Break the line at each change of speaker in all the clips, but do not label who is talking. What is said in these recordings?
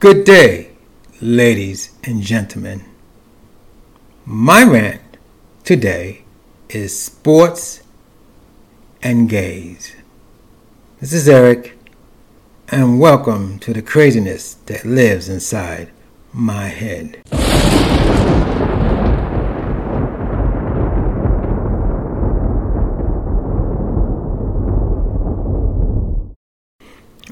Good day, ladies and gentlemen. My rant today is sports and gays. This is Eric, and welcome to the craziness that lives inside my head.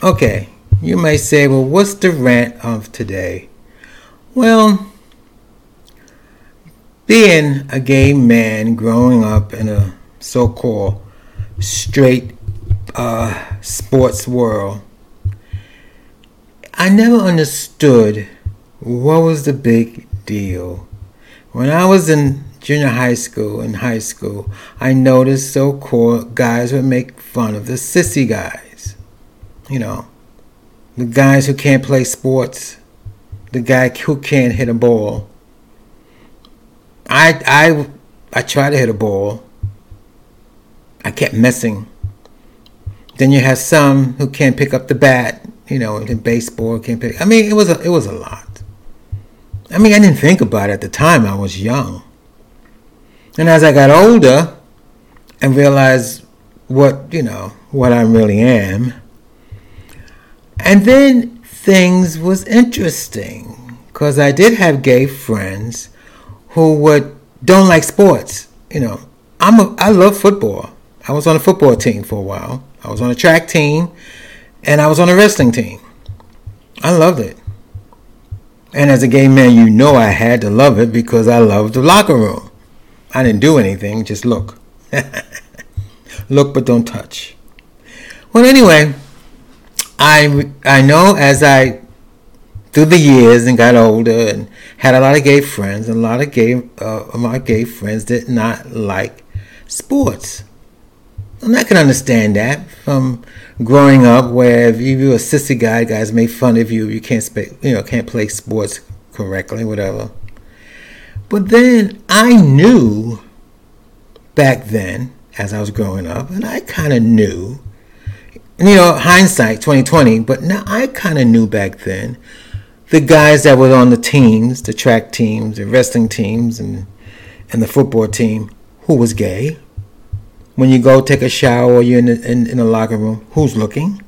Okay, you may say, well, what's the rant of today? Well, being a gay man growing up in a so called straight uh, sports world, I never understood what was the big deal. When I was in junior high school and high school, I noticed so called guys would make fun of the sissy guys. You know, the guys who can't play sports, the guy who can't hit a ball. I I I tried to hit a ball. I kept missing. Then you have some who can't pick up the bat, you know, in baseball can't pick. I mean, it was a it was a lot. I mean, I didn't think about it at the time. I was young. And as I got older and realized what, you know, what I really am, and then things was interesting because I did have gay friends who would don't like sports. You know, I'm a, I love football. I was on a football team for a while. I was on a track team, and I was on a wrestling team. I loved it. And as a gay man, you know I had to love it because I loved the locker room. I didn't do anything, just look. look but don't touch. Well, anyway, I I know as I through the years and got older and had a lot of gay friends, and a lot of gay uh, my gay friends did not like sports. And I can understand that from growing up, where if you were a sissy guy, guys made fun of you. You can't sp- you know can't play sports correctly, whatever. But then I knew back then, as I was growing up, and I kind of knew you know, hindsight 2020, but now I kind of knew back then the guys that were on the teams, the track teams, the wrestling teams, and and the football team, who was gay. When you go take a shower or you're in the, in, in the locker room, who's looking?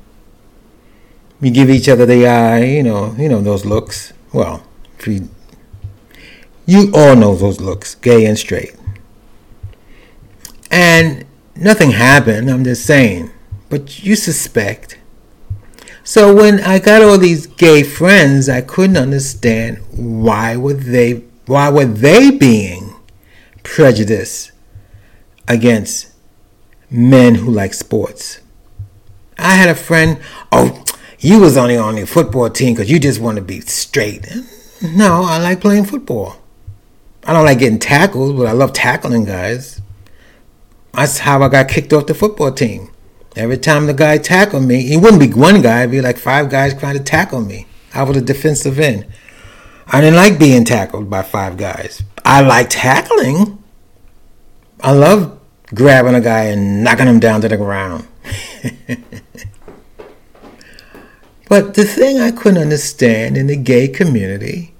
You give each other the eye, you know, you know those looks. Well, you, you all know those looks, gay and straight. And nothing happened. I'm just saying but you suspect. So when I got all these gay friends, I couldn't understand why were they why were they being prejudiced against men who like sports. I had a friend, oh, you was only on the football team because you just want to be straight. No, I like playing football. I don't like getting tackled, but I love tackling guys. That's how I got kicked off the football team. Every time the guy tackled me, he wouldn't be one guy, it'd be like five guys trying to tackle me. I was a defensive end. I didn't like being tackled by five guys. I like tackling. I love grabbing a guy and knocking him down to the ground. but the thing I couldn't understand in the gay community,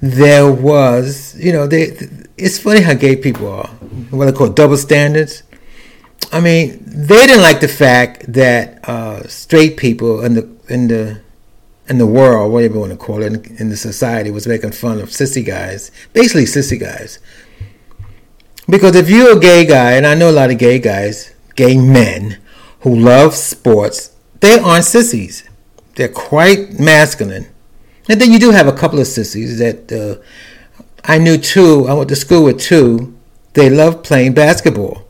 there was, you know, they, it's funny how gay people are. What they call double standards. I mean, they didn't like the fact that uh, straight people in the in the in the world, whatever you want to call it, in, in the society, was making fun of sissy guys, basically sissy guys. Because if you're a gay guy, and I know a lot of gay guys, gay men who love sports, they aren't sissies. They're quite masculine. And then you do have a couple of sissies that uh, I knew too. I went to school with two. They love playing basketball.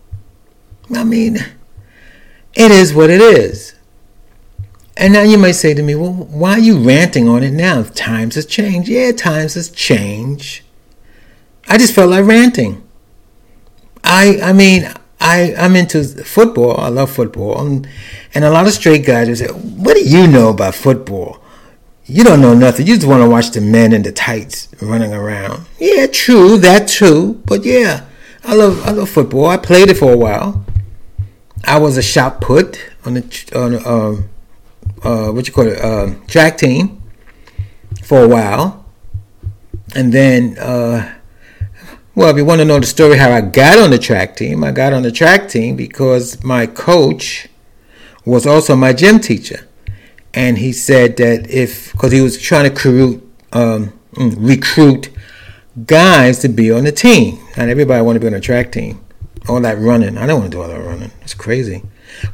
I mean, it is what it is. And now you might say to me, well, why are you ranting on it now? Times has changed. Yeah, times has changed. I just felt like ranting. I I mean, I, I'm into football. I love football. And, and a lot of straight guys will say, What do you know about football? You don't know nothing. You just want to watch the men in the tights running around. Yeah, true, that too. But yeah, I love I love football. I played it for a while. I was a shot put on the on uh, uh, what you call it uh, track team for a while. And then, uh, well, if you want to know the story how I got on the track team, I got on the track team because my coach was also my gym teacher. And he said that if, because he was trying to recruit, um, mm, recruit guys to be on the team. Not everybody want to be on a track team. All that running. I don't want to do all that running. It's crazy.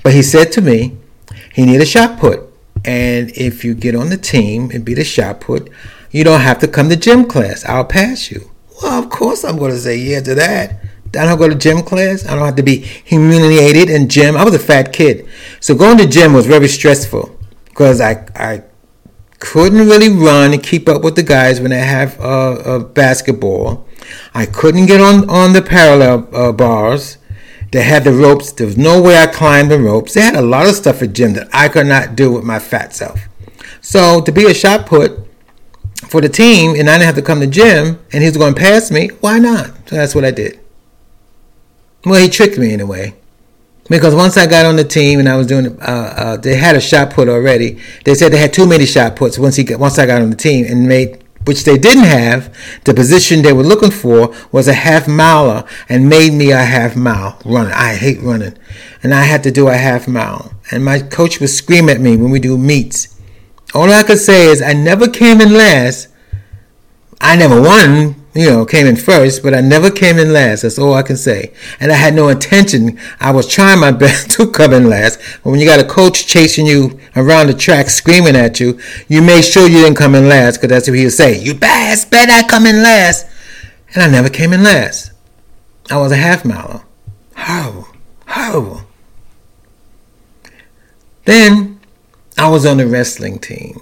But he said to me, he need a shot put. And if you get on the team and be the shot put, you don't have to come to gym class. I'll pass you. Well, of course I'm going to say yeah to that. I don't go to gym class. I don't have to be humiliated in gym. I was a fat kid. So going to gym was very stressful because I, I couldn't really run and keep up with the guys when they have uh, uh, basketball. I couldn't get on, on the parallel uh, bars. They had the ropes. There was no way I climbed the ropes. They had a lot of stuff at gym that I could not do with my fat self. So to be a shot put for the team and I didn't have to come to gym and he was going to pass me, why not? So that's what I did. Well, he tricked me in a way. Because once I got on the team and I was doing, uh, uh, they had a shot put already. They said they had too many shot puts once he got, once I got on the team and made which they didn't have. The position they were looking for was a half miler and made me a half mile runner. I hate running, and I had to do a half mile. And my coach would scream at me when we do meets. All I could say is I never came in last. I never won you know, came in first, but I never came in last. That's all I can say. And I had no intention. I was trying my best to come in last. But when you got a coach chasing you around the track, screaming at you, you make sure you didn't come in last, because that's what he'll say. You best better come in last. And I never came in last. I was a half miler. Horrible. Horrible. Then I was on the wrestling team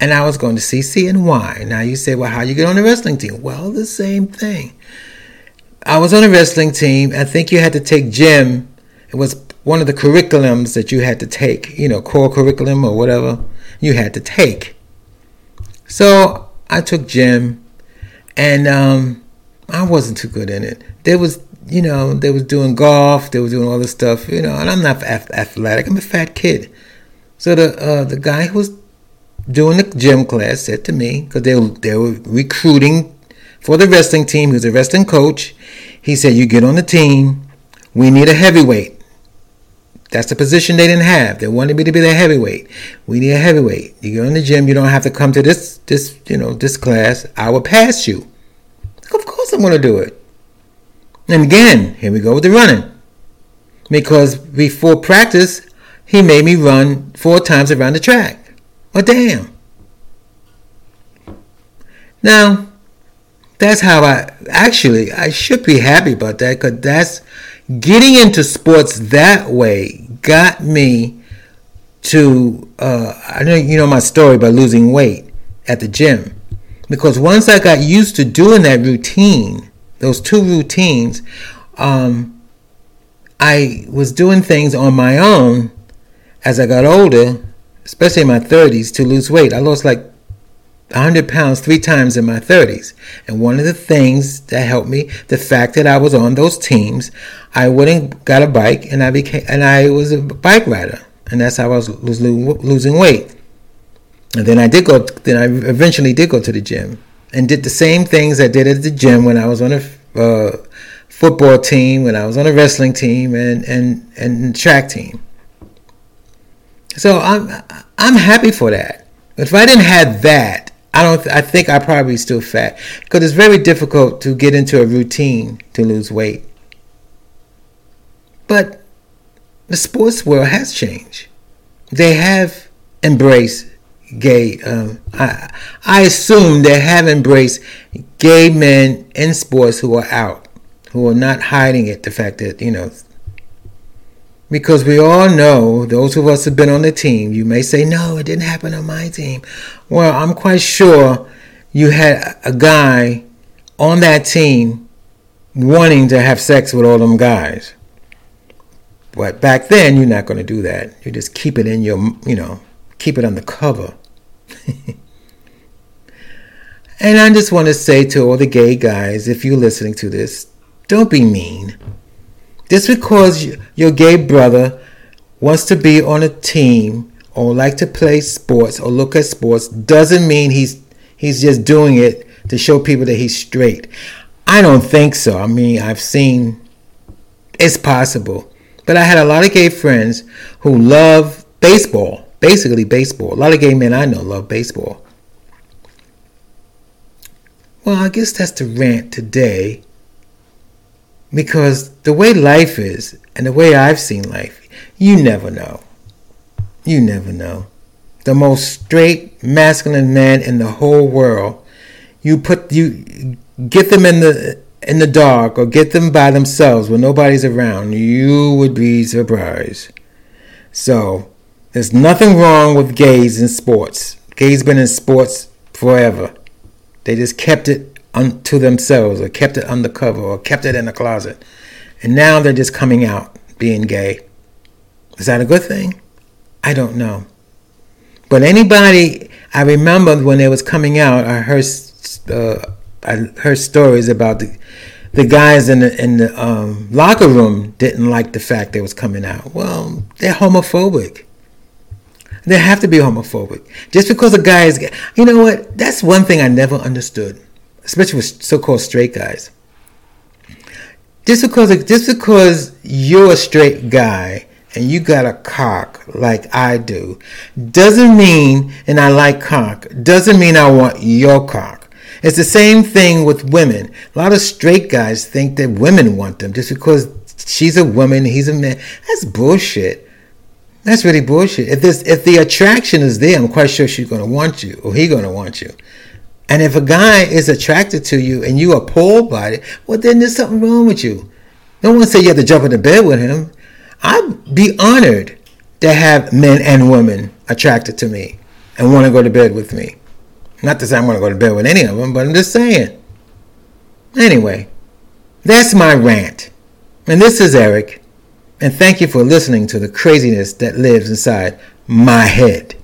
and I was going to CCNY. Now you say, well, how you get on the wrestling team? Well, the same thing. I was on a wrestling team. I think you had to take gym. It was one of the curriculums that you had to take, you know, core curriculum or whatever you had to take. So I took gym, and um, I wasn't too good in it. There was, you know, they was doing golf, they was doing all this stuff, you know, and I'm not athletic. I'm a fat kid. So the uh, the guy who was doing the gym class said to me, because they, they were recruiting for the wrestling team, he was a wrestling coach. He said, You get on the team, we need a heavyweight. That's the position they didn't have. They wanted me to be the heavyweight. We need a heavyweight. You go in the gym, you don't have to come to this this, you know, this class. I will pass you. Of course I'm gonna do it. And again, here we go with the running. Because before practice, he made me run four times around the track. Well, damn. Now, that's how I actually I should be happy about that because that's getting into sports that way got me to uh, I know you know my story about losing weight at the gym because once I got used to doing that routine, those two routines, um, I was doing things on my own as I got older especially in my 30s, to lose weight. I lost like 100 pounds three times in my 30s. And one of the things that helped me, the fact that I was on those teams, I went and got a bike and I became, and I was a bike rider. And that's how I was losing weight. And then I did go, then I eventually did go to the gym and did the same things I did at the gym when I was on a uh, football team, when I was on a wrestling team and, and, and track team. So I'm I'm happy for that. If I didn't have that, I don't. I think I probably still fat because it's very difficult to get into a routine to lose weight. But the sports world has changed. They have embraced gay. Um, I I assume they have embraced gay men in sports who are out, who are not hiding it. The fact that you know because we all know, those of us who have been on the team, you may say, no, it didn't happen on my team. Well, I'm quite sure you had a guy on that team wanting to have sex with all them guys. But back then, you're not going to do that. You just keep it in your, you know, keep it under cover. and I just want to say to all the gay guys, if you're listening to this, don't be mean. Just because your gay brother wants to be on a team or like to play sports or look at sports doesn't mean he's he's just doing it to show people that he's straight. I don't think so. I mean, I've seen it's possible. But I had a lot of gay friends who love baseball, basically baseball. A lot of gay men I know love baseball. Well, I guess that's the rant today. Because the way life is and the way I've seen life, you never know. You never know. The most straight, masculine man in the whole world. You put you get them in the in the dark or get them by themselves when nobody's around, you would be surprised. So, there's nothing wrong with gays in sports. Gays been in sports forever. They just kept it unto themselves or kept it undercover or kept it in the closet. And now they're just coming out being gay. Is that a good thing? I don't know. But anybody, I remember when it was coming out, I heard uh, I heard stories about the the guys in the in the um, locker room didn't like the fact they was coming out. Well, they're homophobic. They have to be homophobic. Just because a guy is, you know what? That's one thing I never understood, especially with so-called straight guys. Just because just because you're a straight guy and you got a cock like I do, doesn't mean, and I like cock, doesn't mean I want your cock. It's the same thing with women. A lot of straight guys think that women want them just because she's a woman, he's a man. That's bullshit. That's really bullshit. If this, if the attraction is there, I'm quite sure she's to want you or he's to want you. And if a guy is attracted to you and you are appalled by it, well, then there's something wrong with you. No one say you have to jump into bed with him. I'd be honored to have men and women attracted to me and want to go to bed with me. Not to say I'm going to go to bed with any of them, but I'm just saying. Anyway, that's my rant. And this is Eric. And thank you for listening to the craziness that lives inside my head.